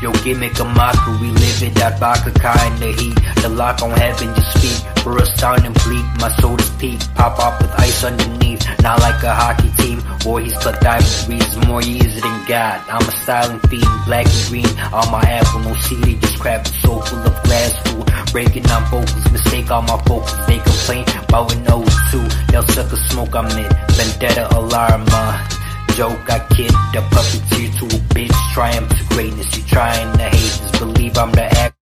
Your gimmick a mockery, live it out Baka in the heat. The lock on heaven, you speak. For a and bleak, my soul is peak. Pop up with ice underneath, not like a hockey team. Or he's cut diamond reads more years than God. I'm a styling fiend, black and green. On my apple, no CD, just crap so full of glass food. Breaking on vocals, mistake all my vocals. They complain about an O2. They'll suck a smoke, I'm in. Vendetta alarma uh. joke, I kid the puppeteer to a bitch. Triumph greatness, you trying to hate this. Believe I'm the.